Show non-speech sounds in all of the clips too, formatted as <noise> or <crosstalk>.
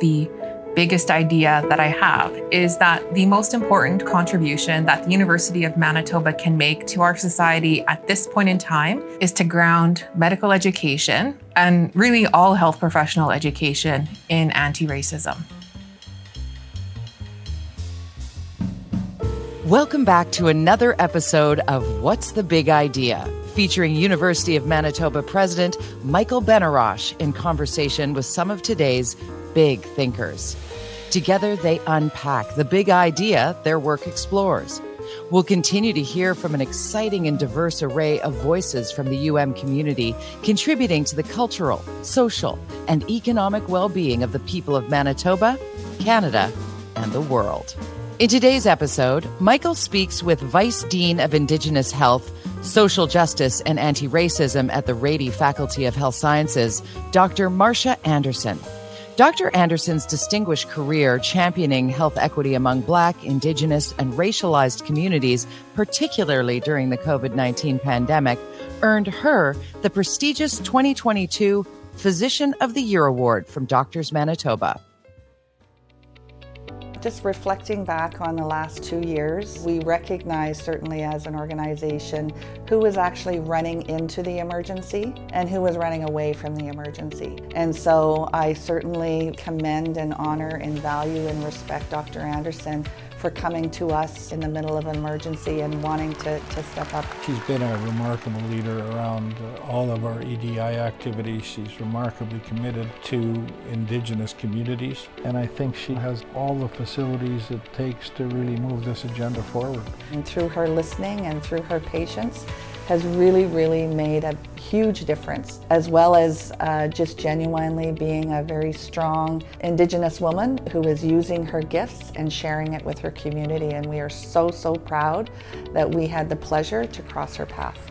the biggest idea that I have is that the most important contribution that the University of Manitoba can make to our society at this point in time is to ground medical education and really all health professional education in anti racism. Welcome back to another episode of What's the Big Idea? featuring University of Manitoba President Michael Benarroch in conversation with some of today's big thinkers. Together, they unpack the big idea their work explores. We'll continue to hear from an exciting and diverse array of voices from the UM community, contributing to the cultural, social, and economic well being of the people of Manitoba, Canada, and the world. In today's episode, Michael speaks with Vice Dean of Indigenous Health, Social Justice, and Anti Racism at the Rady Faculty of Health Sciences, Dr. Marcia Anderson. Dr. Anderson's distinguished career championing health equity among Black, Indigenous, and racialized communities, particularly during the COVID 19 pandemic, earned her the prestigious 2022 Physician of the Year Award from Doctors Manitoba. Just reflecting back on the last two years, we recognize certainly as an organization who was actually running into the emergency and who was running away from the emergency. And so I certainly commend and honor and value and respect Dr. Anderson for coming to us in the middle of an emergency and wanting to, to step up. She's been a remarkable leader around all of our EDI activities. She's remarkably committed to Indigenous communities, and I think she has all the facilities it takes to really move this agenda forward. And through her listening and through her patience, has really, really made a huge difference, as well as uh, just genuinely being a very strong Indigenous woman who is using her gifts and sharing it with her community. And we are so, so proud that we had the pleasure to cross her path.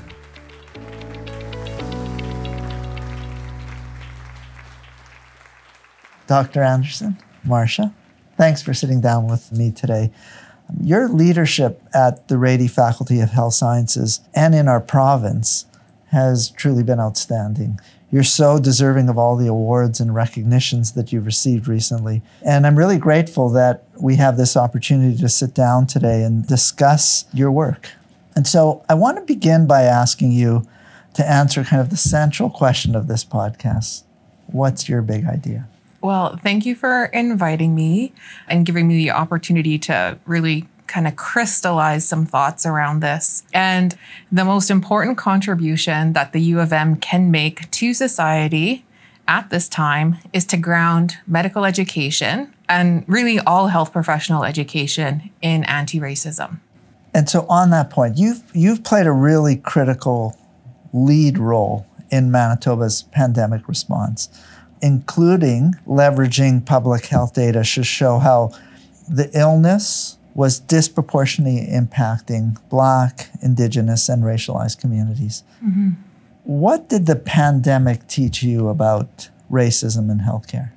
Dr. Anderson, Marcia, thanks for sitting down with me today. Your leadership at the Rady Faculty of Health Sciences and in our province has truly been outstanding. You're so deserving of all the awards and recognitions that you've received recently. And I'm really grateful that we have this opportunity to sit down today and discuss your work. And so I want to begin by asking you to answer kind of the central question of this podcast What's your big idea? Well, thank you for inviting me and giving me the opportunity to really kind of crystallize some thoughts around this. And the most important contribution that the U of M can make to society at this time is to ground medical education and really all health professional education in anti-racism. And so on that point, you've you've played a really critical lead role in Manitoba's pandemic response including leveraging public health data to show how the illness was disproportionately impacting Black, Indigenous, and racialized communities. Mm-hmm. What did the pandemic teach you about racism in healthcare?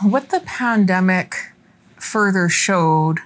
What the pandemic further showed,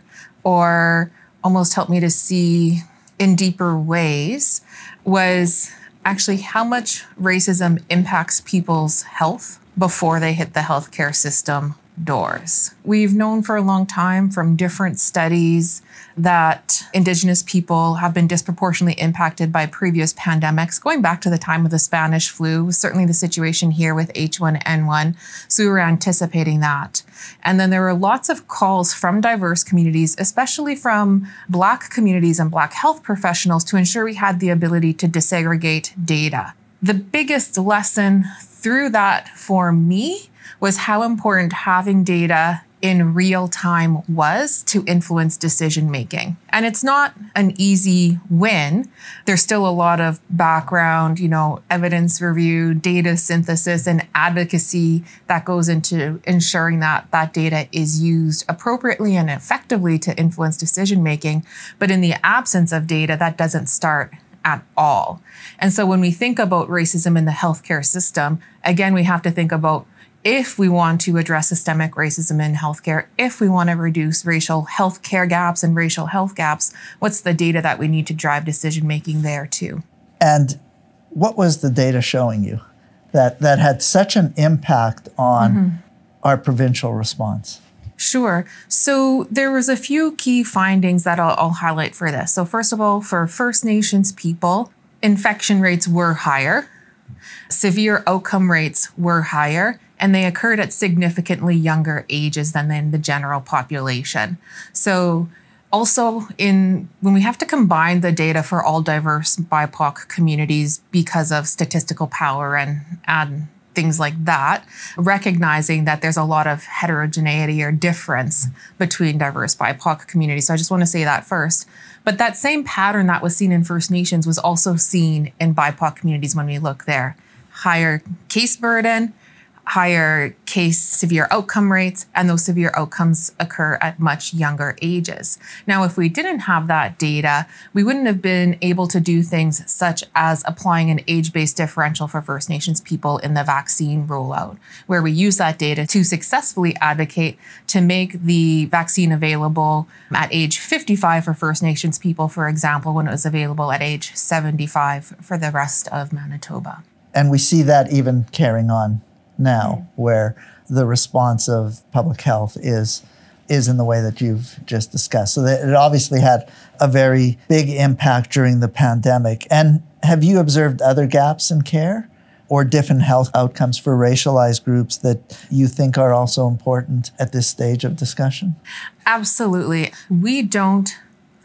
or almost helped me to see in deeper ways, was actually how much racism impacts people's health before they hit the healthcare system doors. We've known for a long time from different studies that Indigenous people have been disproportionately impacted by previous pandemics, going back to the time of the Spanish flu, certainly the situation here with H1N1. So we were anticipating that. And then there were lots of calls from diverse communities, especially from Black communities and Black health professionals, to ensure we had the ability to disaggregate data. The biggest lesson through that for me was how important having data in real time was to influence decision making. And it's not an easy win. There's still a lot of background, you know, evidence review, data synthesis, and advocacy that goes into ensuring that that data is used appropriately and effectively to influence decision making. But in the absence of data, that doesn't start at all. And so when we think about racism in the healthcare system, again, we have to think about if we want to address systemic racism in healthcare, if we want to reduce racial healthcare gaps and racial health gaps, what's the data that we need to drive decision making there too? And what was the data showing you that that had such an impact on mm-hmm. our provincial response? Sure. So there was a few key findings that I'll, I'll, highlight for this. So first of all, for First Nations people, infection rates were higher, severe outcome rates were higher, and they occurred at significantly younger ages than in the general population. So also in when we have to combine the data for all diverse BIPOC communities because of statistical power and and things like that, recognizing that there's a lot of heterogeneity or difference between diverse BIPOC communities. So I just want to say that first. But that same pattern that was seen in First Nations was also seen in BIPOC communities when we look there. Higher case burden, higher case severe outcome rates, and those severe outcomes occur at much younger ages. Now, if we didn't have that data, we wouldn't have been able to do things such as applying an age based differential for First Nations people in the vaccine rollout, where we use that data to successfully advocate to make the vaccine available at age 55 for First Nations people, for example, when it was available at age 75 for the rest of Manitoba. And we see that even carrying on now, where the response of public health is is in the way that you've just discussed. So that it obviously had a very big impact during the pandemic. And have you observed other gaps in care or different health outcomes for racialized groups that you think are also important at this stage of discussion? Absolutely. We don't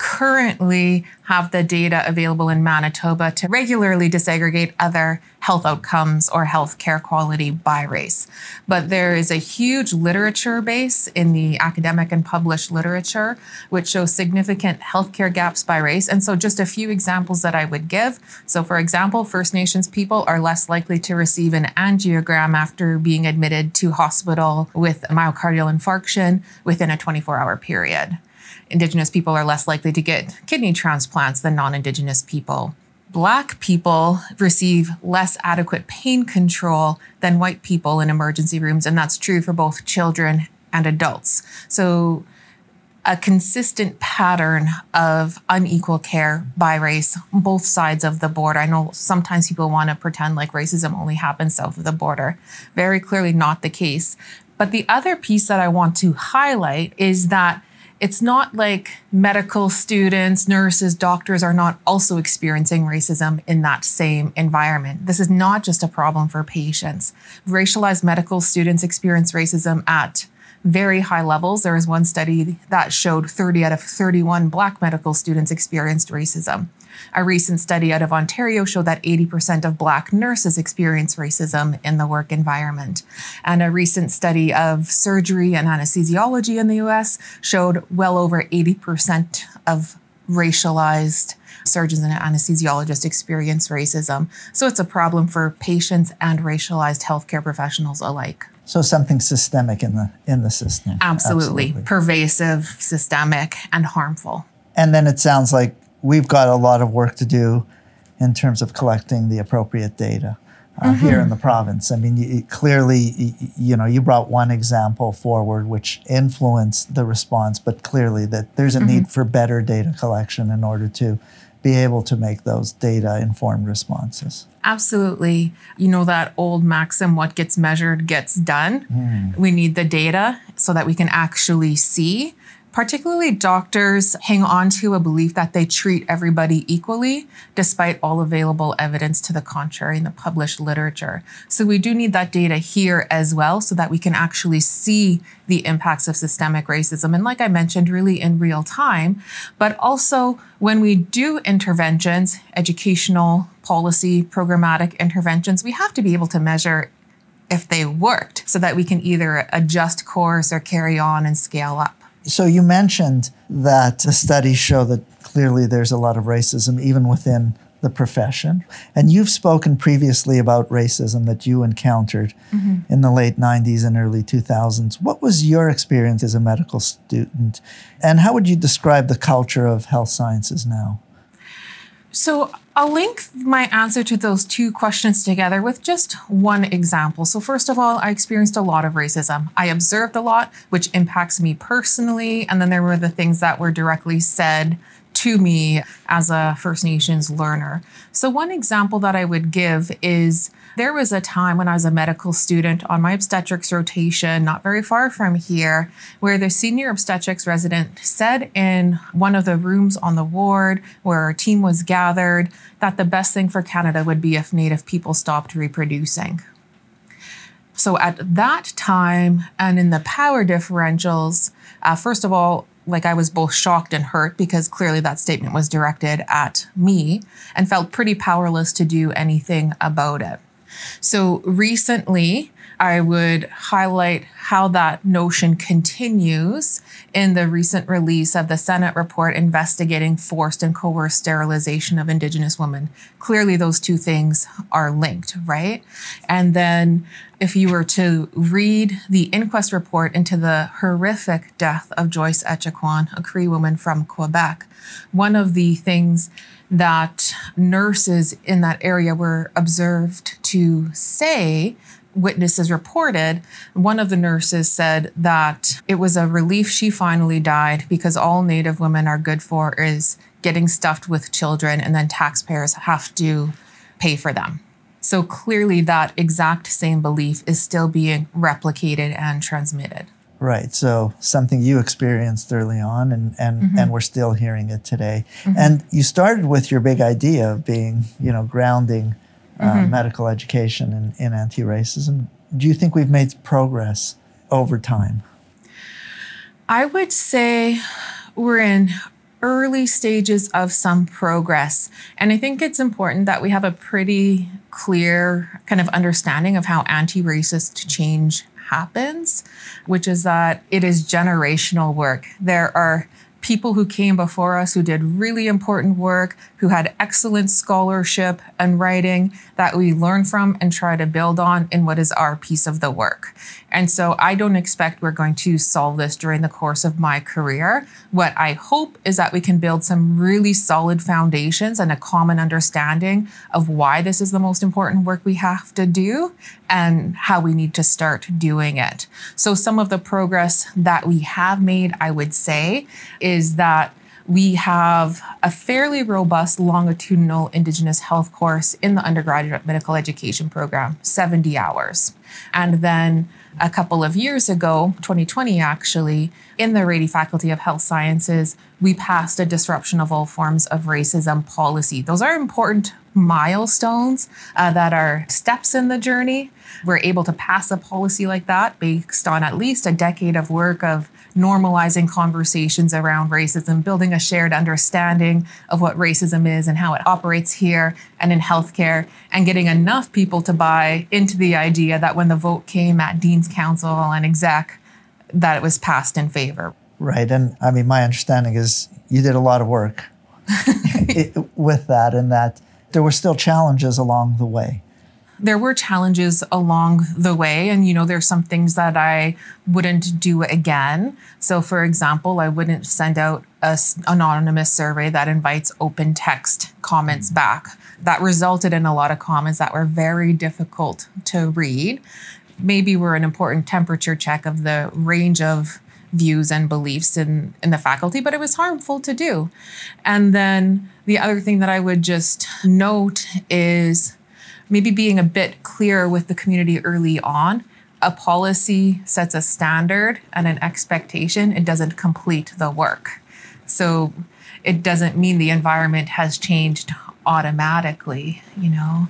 currently have the data available in Manitoba to regularly disaggregate other health outcomes or health care quality by race. But there is a huge literature base in the academic and published literature which shows significant healthcare gaps by race. And so, just a few examples that I would give. So, for example, First Nations people are less likely to receive an angiogram after being admitted to hospital with myocardial infarction within a 24 hour period. Indigenous people are less likely to get kidney transplants than non Indigenous people. Black people receive less adequate pain control than white people in emergency rooms, and that's true for both children and adults. So, a consistent pattern of unequal care by race both sides of the border. I know sometimes people want to pretend like racism only happens south of the border. Very clearly not the case. But the other piece that I want to highlight is that it's not like medical students, nurses, doctors are not also experiencing racism in that same environment. This is not just a problem for patients. Racialized medical students experience racism at very high levels. There was one study that showed 30 out of 31 Black medical students experienced racism. A recent study out of Ontario showed that 80% of Black nurses experience racism in the work environment. And a recent study of surgery and anesthesiology in the US showed well over 80% of racialized surgeons and anesthesiologists experience racism. So it's a problem for patients and racialized healthcare professionals alike. So something systemic in the in the system. Absolutely. Absolutely. Pervasive, systemic, and harmful. And then it sounds like we've got a lot of work to do in terms of collecting the appropriate data uh, mm-hmm. here in the province. I mean, you, clearly, you, know, you brought one example forward which influenced the response, but clearly that there's a mm-hmm. need for better data collection in order to be able to make those data informed responses. Absolutely. You know that old maxim what gets measured gets done. Mm. We need the data so that we can actually see particularly doctors hang on to a belief that they treat everybody equally, despite all available evidence to the contrary in the published literature. So we do need that data here as well so that we can actually see the impacts of systemic racism. And like I mentioned, really in real time, but also when we do interventions, educational, policy, programmatic interventions, we have to be able to measure if they worked so that we can either adjust course or carry on and scale up. So you mentioned that the studies show that clearly there's a lot of racism even within the profession. And you've spoken previously about racism that you encountered mm-hmm. in the late 90s and early 2000s. What was your experience as a medical student? And how would you describe the culture of health sciences now? So I'll link my answer to those two questions together with just one example. So, first of all, I experienced a lot of racism. I observed a lot, which impacts me personally. And then there were the things that were directly said to me as a First Nations learner. So, one example that I would give is there was a time when I was a medical student on my obstetrics rotation, not very far from here, where the senior obstetrics resident said in one of the rooms on the ward where our team was gathered that the best thing for Canada would be if Native people stopped reproducing. So, at that time and in the power differentials, uh, first of all, like I was both shocked and hurt because clearly that statement was directed at me and felt pretty powerless to do anything about it. So recently, I would highlight how that notion continues in the recent release of the Senate report investigating forced and coerced sterilization of Indigenous women. Clearly, those two things are linked, right? And then if you were to read the inquest report into the horrific death of Joyce Echaquan, a Cree woman from Quebec, one of the things that nurses in that area were observed to say witnesses reported, one of the nurses said that it was a relief she finally died because all Native women are good for is getting stuffed with children and then taxpayers have to pay for them. So clearly, that exact same belief is still being replicated and transmitted. Right. So something you experienced early on, and and mm-hmm. and we're still hearing it today. Mm-hmm. And you started with your big idea of being, you know, grounding uh, mm-hmm. medical education in, in anti-racism. Do you think we've made progress over time? I would say we're in early stages of some progress. And I think it's important that we have a pretty clear kind of understanding of how anti racist change happens, which is that it is generational work. There are people who came before us who did really important work, who had excellent scholarship and writing that we learn from and try to build on in what is our piece of the work. And so I don't expect we're going to solve this during the course of my career. What I hope is that we can build some really solid foundations and a common understanding of why this is the most important work we have to do and how we need to start doing it. So some of the progress that we have made, I would say, is that we have a fairly robust longitudinal Indigenous health course in the undergraduate medical education program, 70 hours. And then a couple of years ago, 2020 actually, in the Rady Faculty of Health Sciences, we passed a disruption of all forms of racism policy. Those are important milestones uh, that are steps in the journey. We're able to pass a policy like that based on at least a decade of work of normalizing conversations around racism, building a shared understanding of what racism is and how it operates here and in healthcare, and getting enough people to buy into the idea that when the vote came at Dean's Council and exec, that it was passed in favor. Right. And I mean, my understanding is you did a lot of work <laughs> <laughs> with that, and that there were still challenges along the way there were challenges along the way and you know there's some things that i wouldn't do again so for example i wouldn't send out an anonymous survey that invites open text comments mm-hmm. back that resulted in a lot of comments that were very difficult to read maybe were an important temperature check of the range of views and beliefs in, in the faculty, but it was harmful to do. And then the other thing that I would just note is maybe being a bit clearer with the community early on. A policy sets a standard and an expectation, it doesn't complete the work. So it doesn't mean the environment has changed automatically, you know.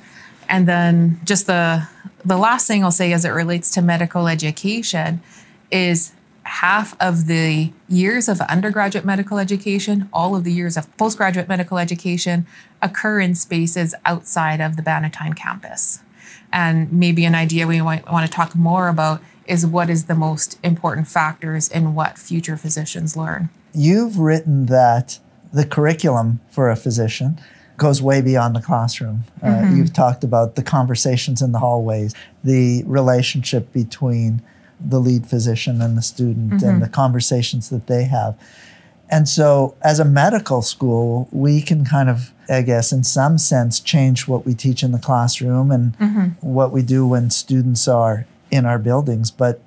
And then just the the last thing I'll say as it relates to medical education is half of the years of undergraduate medical education, all of the years of postgraduate medical education occur in spaces outside of the Bannatyne campus. And maybe an idea we want, want to talk more about is what is the most important factors in what future physicians learn. You've written that the curriculum for a physician goes way beyond the classroom. Uh, mm-hmm. You've talked about the conversations in the hallways, the relationship between the lead physician and the student mm-hmm. and the conversations that they have. And so, as a medical school, we can kind of, I guess, in some sense, change what we teach in the classroom and mm-hmm. what we do when students are in our buildings. But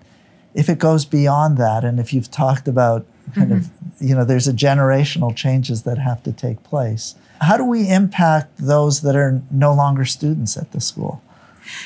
if it goes beyond that, and if you've talked about kind mm-hmm. of you know, there's a generational changes that have to take place. How do we impact those that are no longer students at the school?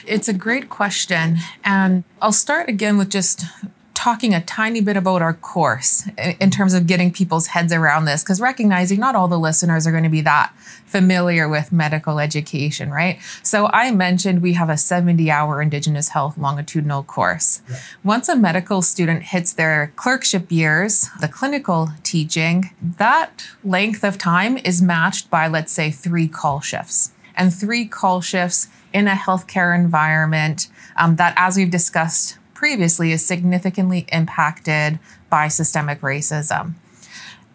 It's a great question. And I'll start again with just talking a tiny bit about our course in terms of getting people's heads around this, because recognizing not all the listeners are going to be that familiar with medical education, right? So I mentioned we have a 70 hour Indigenous health longitudinal course. Yeah. Once a medical student hits their clerkship years, the clinical teaching, that length of time is matched by, let's say, three call shifts. And three call shifts in a healthcare environment um, that, as we've discussed previously is significantly impacted by systemic racism.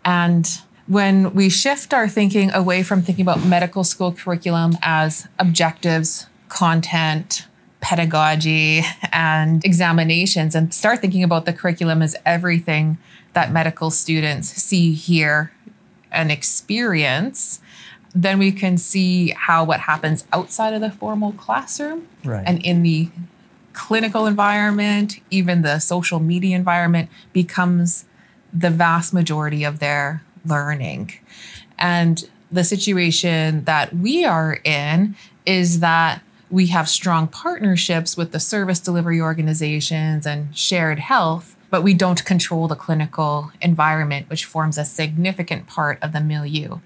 And when we shift our thinking away from thinking about medical school curriculum as objectives, content, pedagogy, and examinations, and start thinking about the curriculum as everything that medical students see, hear, and experience, then we can see how what happens outside of the formal classroom right. and in the clinical environment, even the social media environment becomes the vast majority of their learning. And the situation that we are in is that we have strong partnerships with the service delivery organizations and shared health, but we don't control the clinical environment, which forms a significant part of the milieu.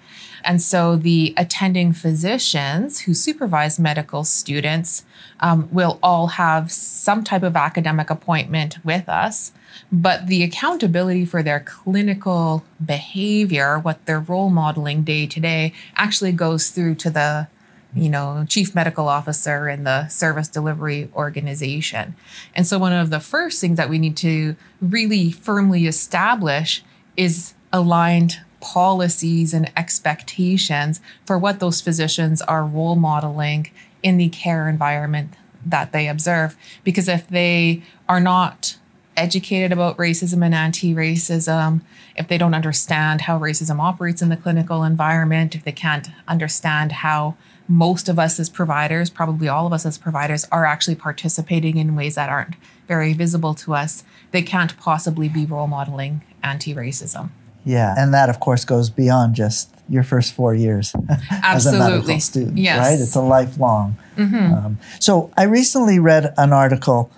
And so the attending physicians who supervise medical students um, will all have some type of academic appointment with us. But the accountability for their clinical behavior, what they're role modeling day to day, actually goes through to the you know, chief medical officer in the service delivery organization. And so, one of the first things that we need to really firmly establish is aligned policies and expectations for what those physicians are role modeling in the care environment that they observe. Because if they are not educated about racism and anti racism, if they don't understand how racism operates in the clinical environment, if they can't understand how most of us as providers, probably all of us as providers, are actually participating in ways that aren't very visible to us, they can't possibly be role modeling anti racism. Yeah, and that of course goes beyond just your first four years <laughs> as a medical student, yes. right? It's a lifelong. Mm-hmm. Um, so I recently read an article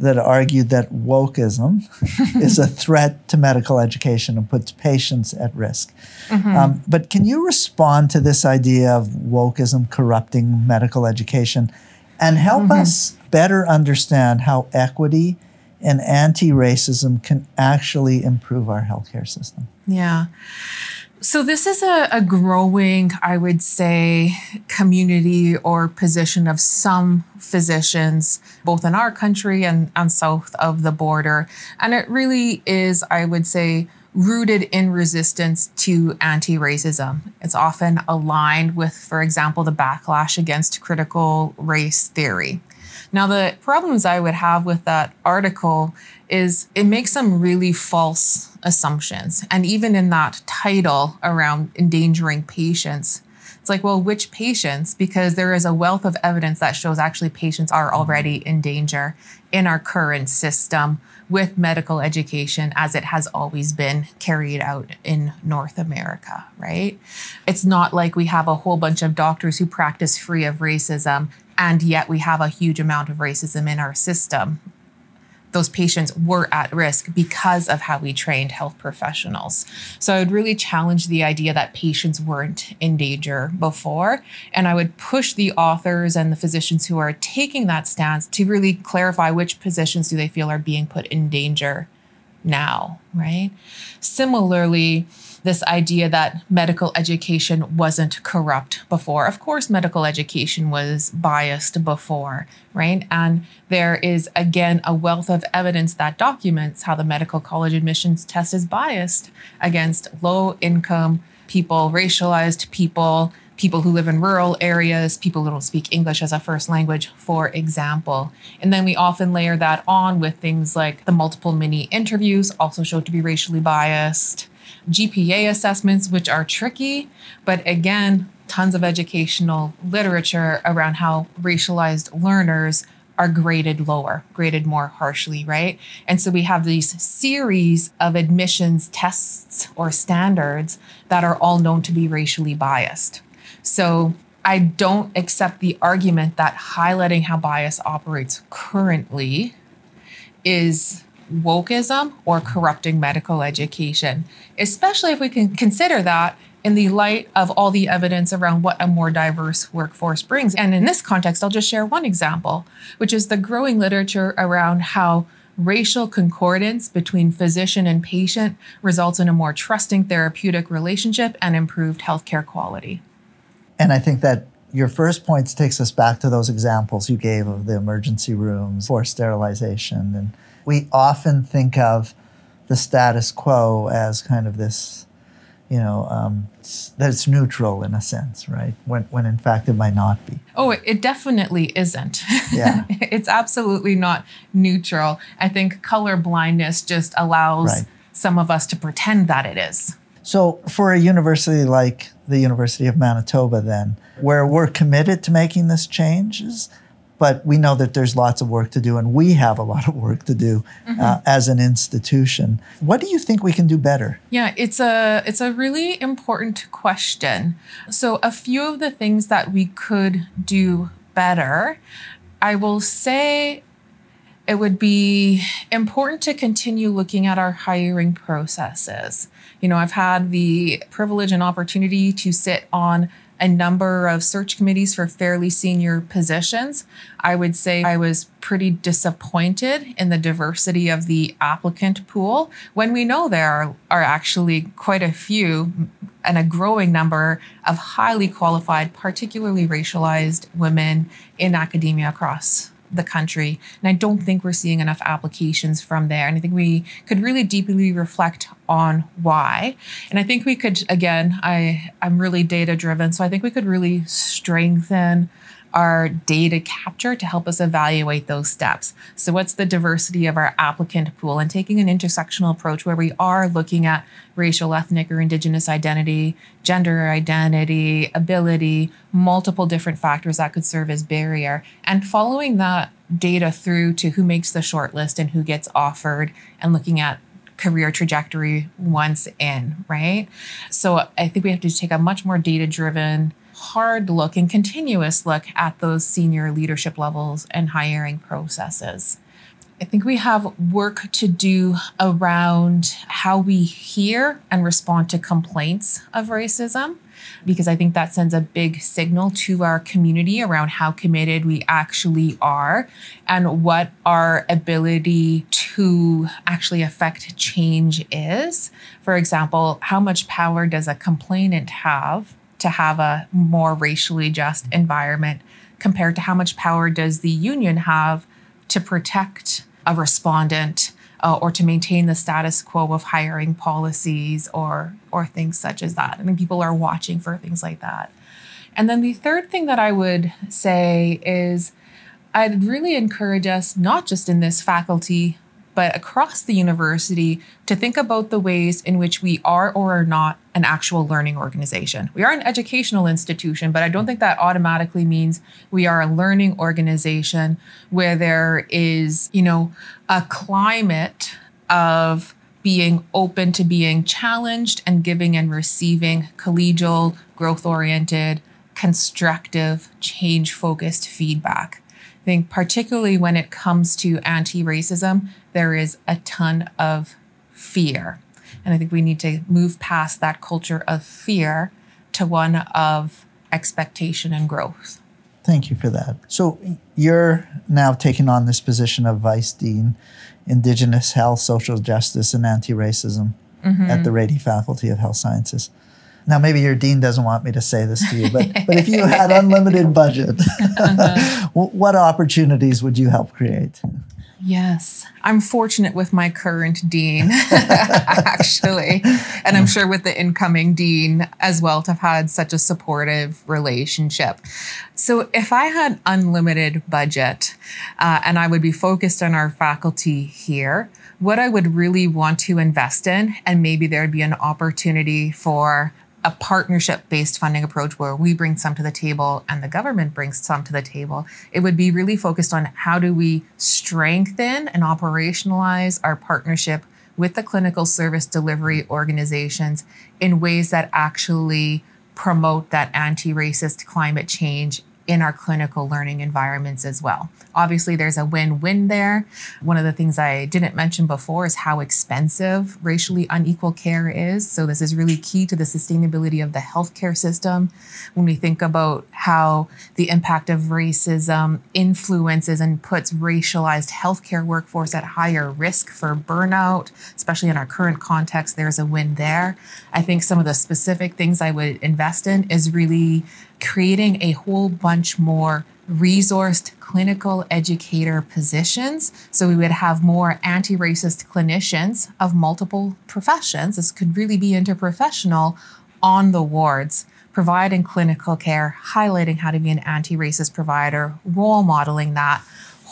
that argued that wokeism <laughs> is a threat to medical education and puts patients at risk. Mm-hmm. Um, but can you respond to this idea of wokeism corrupting medical education and help mm-hmm. us better understand how equity and anti racism can actually improve our healthcare system. Yeah. So, this is a, a, growing, I would say, community or position of some physicians, both in our country and, and south of the border. And it really is, I would say, rooted in resistance to anti racism. It's often aligned with, for example, the backlash against critical race theory. Now, the problems I would have with that article is it makes some really false assumptions. And even in that title around endangering patients, it's like, well, which patients? Because there is a wealth of evidence that shows actually patients are already in danger in our current system with medical education as it has always been carried out in North America, right? It's not like we have a whole bunch of doctors who practice free of racism and yet we have a huge amount of racism in our system. Those patients were at risk because of how we trained health professionals. So I would really challenge the idea that patients weren't in danger before. And I would push the authors and the physicians who are taking that stance to really clarify which positions do they feel are being put in danger now, right? Similarly, this idea that medical education wasn't corrupt before. Of course, medical education was biased before, right? And there is, again, a wealth of evidence that documents how the medical college admissions test is biased against low income people, racialized people, people who live in rural areas, people who don't speak English as a first language, for example. And then we often layer that on with things like the multiple mini interviews, also show to be racially biased. GPA assessments, which are tricky, but again, tons of educational literature around how racialized learners are graded lower, graded more harshly, right? And so we have these series of admissions tests or standards that are all known to be racially biased. So I don't accept the argument that highlighting how bias operates currently is wokeism or corrupting medical education, especially if we can consider that in the light of all the evidence around what a more diverse workforce brings. And in this context, I'll just share one example, which is the growing literature around how racial concordance between physician and patient results in a more trusting therapeutic relationship and improved healthcare quality. And I think that your first point takes us back to those examples you gave of the emergency rooms for sterilization. And we often think of the status quo as kind of this, you know, um, that's neutral in a sense, right? When, when in fact it might not be. Oh, it definitely isn't. Yeah. <laughs> it's absolutely not neutral. I think color blindness just allows Right. some of us to pretend that it is. So, for a university like the University of Manitoba, then, where we're committed to making this changes, but we know that there's lots of work to do, and we have a lot of work to do uh, as an institution. What do you think we can do better? Yeah, it's a it's a really important question. So a few of the things that we could do better, I will say it would be important to continue looking at our hiring processes. You know, I've had the privilege and opportunity to sit on a number of search committees for fairly senior positions. I would say I was pretty disappointed in the diversity of the applicant pool when we know there are, are actually quite a few and a growing number of highly qualified, particularly racialized women in academia across the country. And I don't think we're seeing enough applications from there. And I think we could really deeply reflect on why. And I think we could, again, I, I'm really data driven. So I think we could really strengthen our data capture to help us evaluate those steps. So, what's the diversity of our applicant pool and taking an intersectional approach where we are looking at racial, ethnic, or indigenous identity, gender identity, ability, multiple different factors that could serve as barrier, and following that data through to who makes the shortlist and who gets offered, and looking at career trajectory once in, right? So I think we have to take a much more data driven hard look and continuous look at those senior leadership levels and hiring processes. I think we have work to do around how we hear and respond to complaints of racism, because I think that sends a big signal to our community around how committed we actually are and what our ability to actually affect change is. For example, how much power does a complainant have to have a more racially just environment compared to how much power does the union have to protect a respondent uh, or to maintain the status quo of hiring policies or or things such as that. I mean, people are watching for things like that. And then the third thing that I would say is I'd really encourage us, not just in this faculty, but across the university, to think about the ways in which we are or are not an actual learning organization. We are an educational institution, but I don't think that automatically means we are a learning organization where there is, you know, a climate of being open to being challenged and giving and receiving collegial, growth oriented, constructive, change focused feedback. I think, particularly when it comes to anti racism, there is a ton of fear. And I think we need to move past that culture of fear to one of expectation and growth. Thank you for that. So you're now taking on this position of Vice Dean, Indigenous Health, Social Justice, and Anti-Racism mm-hmm. at the Rady Faculty of Health Sciences. Now, maybe your dean doesn't want me to say this to you, but, but if you had unlimited <laughs> budget, <laughs> wh- what opportunities would you help create? Yes, I'm fortunate with my current dean, <laughs> actually. And I'm sure with the incoming dean as well to have had such a supportive relationship. So, if I had unlimited budget uh, and I would be focused on our faculty here, what I would really want to invest in, and maybe there'd be an opportunity for a partnership based funding approach where we bring some to the table and the government brings some to the table. It would be really focused on how do we strengthen and operationalize our partnership with the clinical service delivery organizations in ways that actually promote that anti racist climate change in our clinical learning environments as well. Obviously, there's a win win there. One of the things I didn't mention before is how expensive racially unequal care is. So, this is really key to the sustainability of the healthcare system. When we think about how the impact of racism influences and puts racialized healthcare workforce at higher risk for burnout, especially in our current context, there's a win there. I think some of the specific things I would invest in is really creating a whole bunch more resourced clinical educator positions. So we would have more anti racist clinicians of multiple professions. This could really be interprofessional on the wards, providing clinical care, highlighting how to be an anti racist provider, role modeling that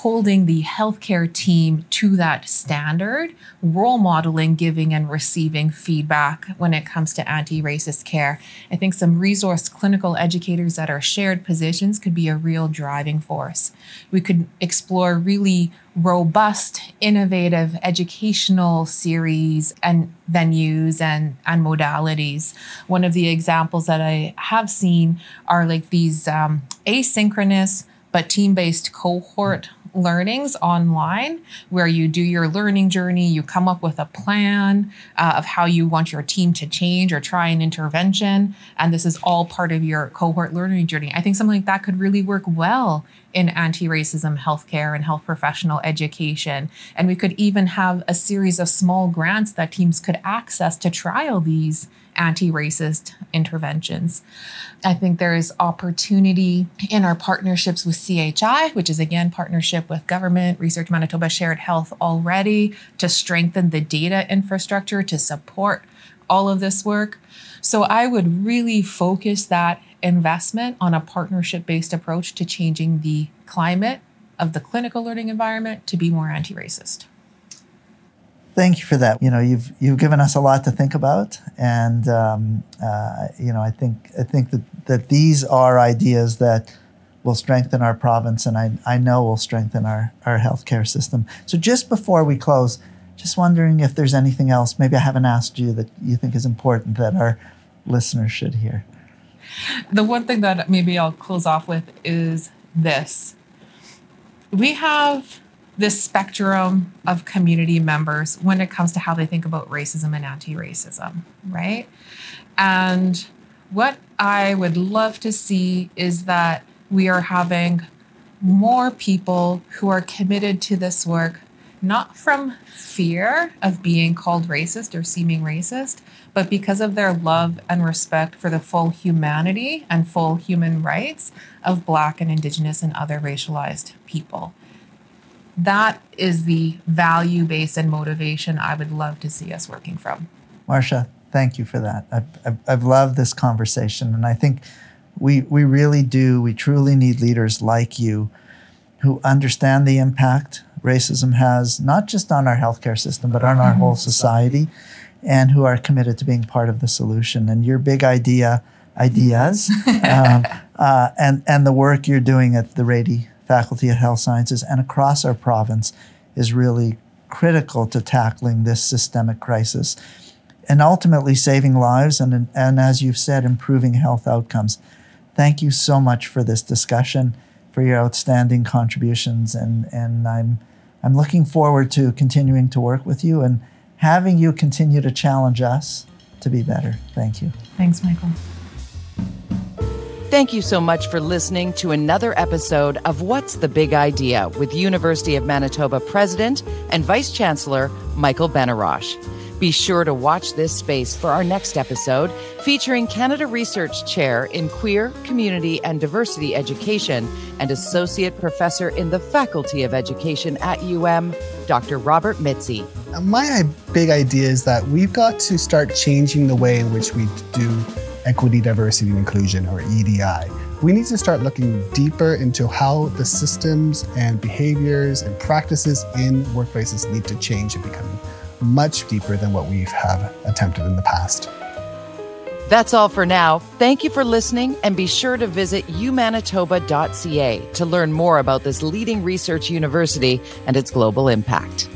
holding the healthcare team to that standard, role modeling, giving and receiving feedback when it comes to anti racist care. I think some resource clinical educators that are shared positions could be a real driving force. We could explore really robust, innovative educational series and venues and, and modalities. One of the examples that I have seen are like these um, asynchronous but team based cohort learnings online where you do your learning journey, you come up with a plan uh, of how you want your team to change or try an intervention. And this is all part of your cohort learning journey. I think something like that could really work well in anti racism healthcare and health professional education. And we could even have a series of small grants that teams could access to trial these anti racist interventions. I think there is opportunity in our partnerships with CHI, which is again partnership with government, Research Manitoba Shared Health already to strengthen the data infrastructure to support all of this work. So I would really focus that investment on a partnership based approach to changing the climate of the clinical learning environment to be more anti racist. Thank you for that. You know, you've you've given us a lot to think about, and um, uh, you know, I think I think that that these are ideas that will strengthen our province, and I I know will strengthen our our healthcare system. So just before we close, just wondering if there's anything else maybe I haven't asked you that you think is important that our listeners should hear. The one thing that maybe I'll close off with is this: we have this spectrum of community members when it comes to how they think about racism and anti racism, right? And what I would love to see is that we are having more people who are committed to this work, not from fear of being called racist or seeming racist, but because of their love and respect for the full humanity and full human rights of Black and Indigenous and other racialized people that is the value base and motivation I would love to see us working from. Marcia, thank you for that. I've, I've, I've, loved this conversation, and I think we, we really do, we truly need leaders like you who understand the impact racism has, not just on our healthcare system, but on our mm-hmm. whole society, and who are committed to being part of the solution. And your big idea, ideas, <laughs> um, uh, and, and the work you're doing at the Rady Faculty of Health Sciences and across our province is really critical to tackling this systemic crisis and ultimately saving lives and, and as you've said, improving health outcomes. Thank you so much for this discussion, for your outstanding contributions, and, and I'm, I'm looking forward to continuing to work with you and having you continue to challenge us to be better. Thank you. Thanks, Michael. Thank you so much for listening to another episode of What's the Big Idea with University of Manitoba President and Vice Chancellor Michael Benarroch. Be sure to watch this space for our next episode featuring Canada Research Chair in Queer, Community and Diversity Education and Associate Professor in the Faculty of Education at UM, Dr. Robert Mizzi. My big idea is that we've got to start changing the way in which we do equity, diversity, and inclusion, or EDI. We need to start looking deeper into how the systems and behaviors and practices in workplaces need to change and become much deeper than what we have attempted in the past. That's all for now. Thank you for listening and be sure to visit umanitoba.ca to learn more about this leading research university and its global impact.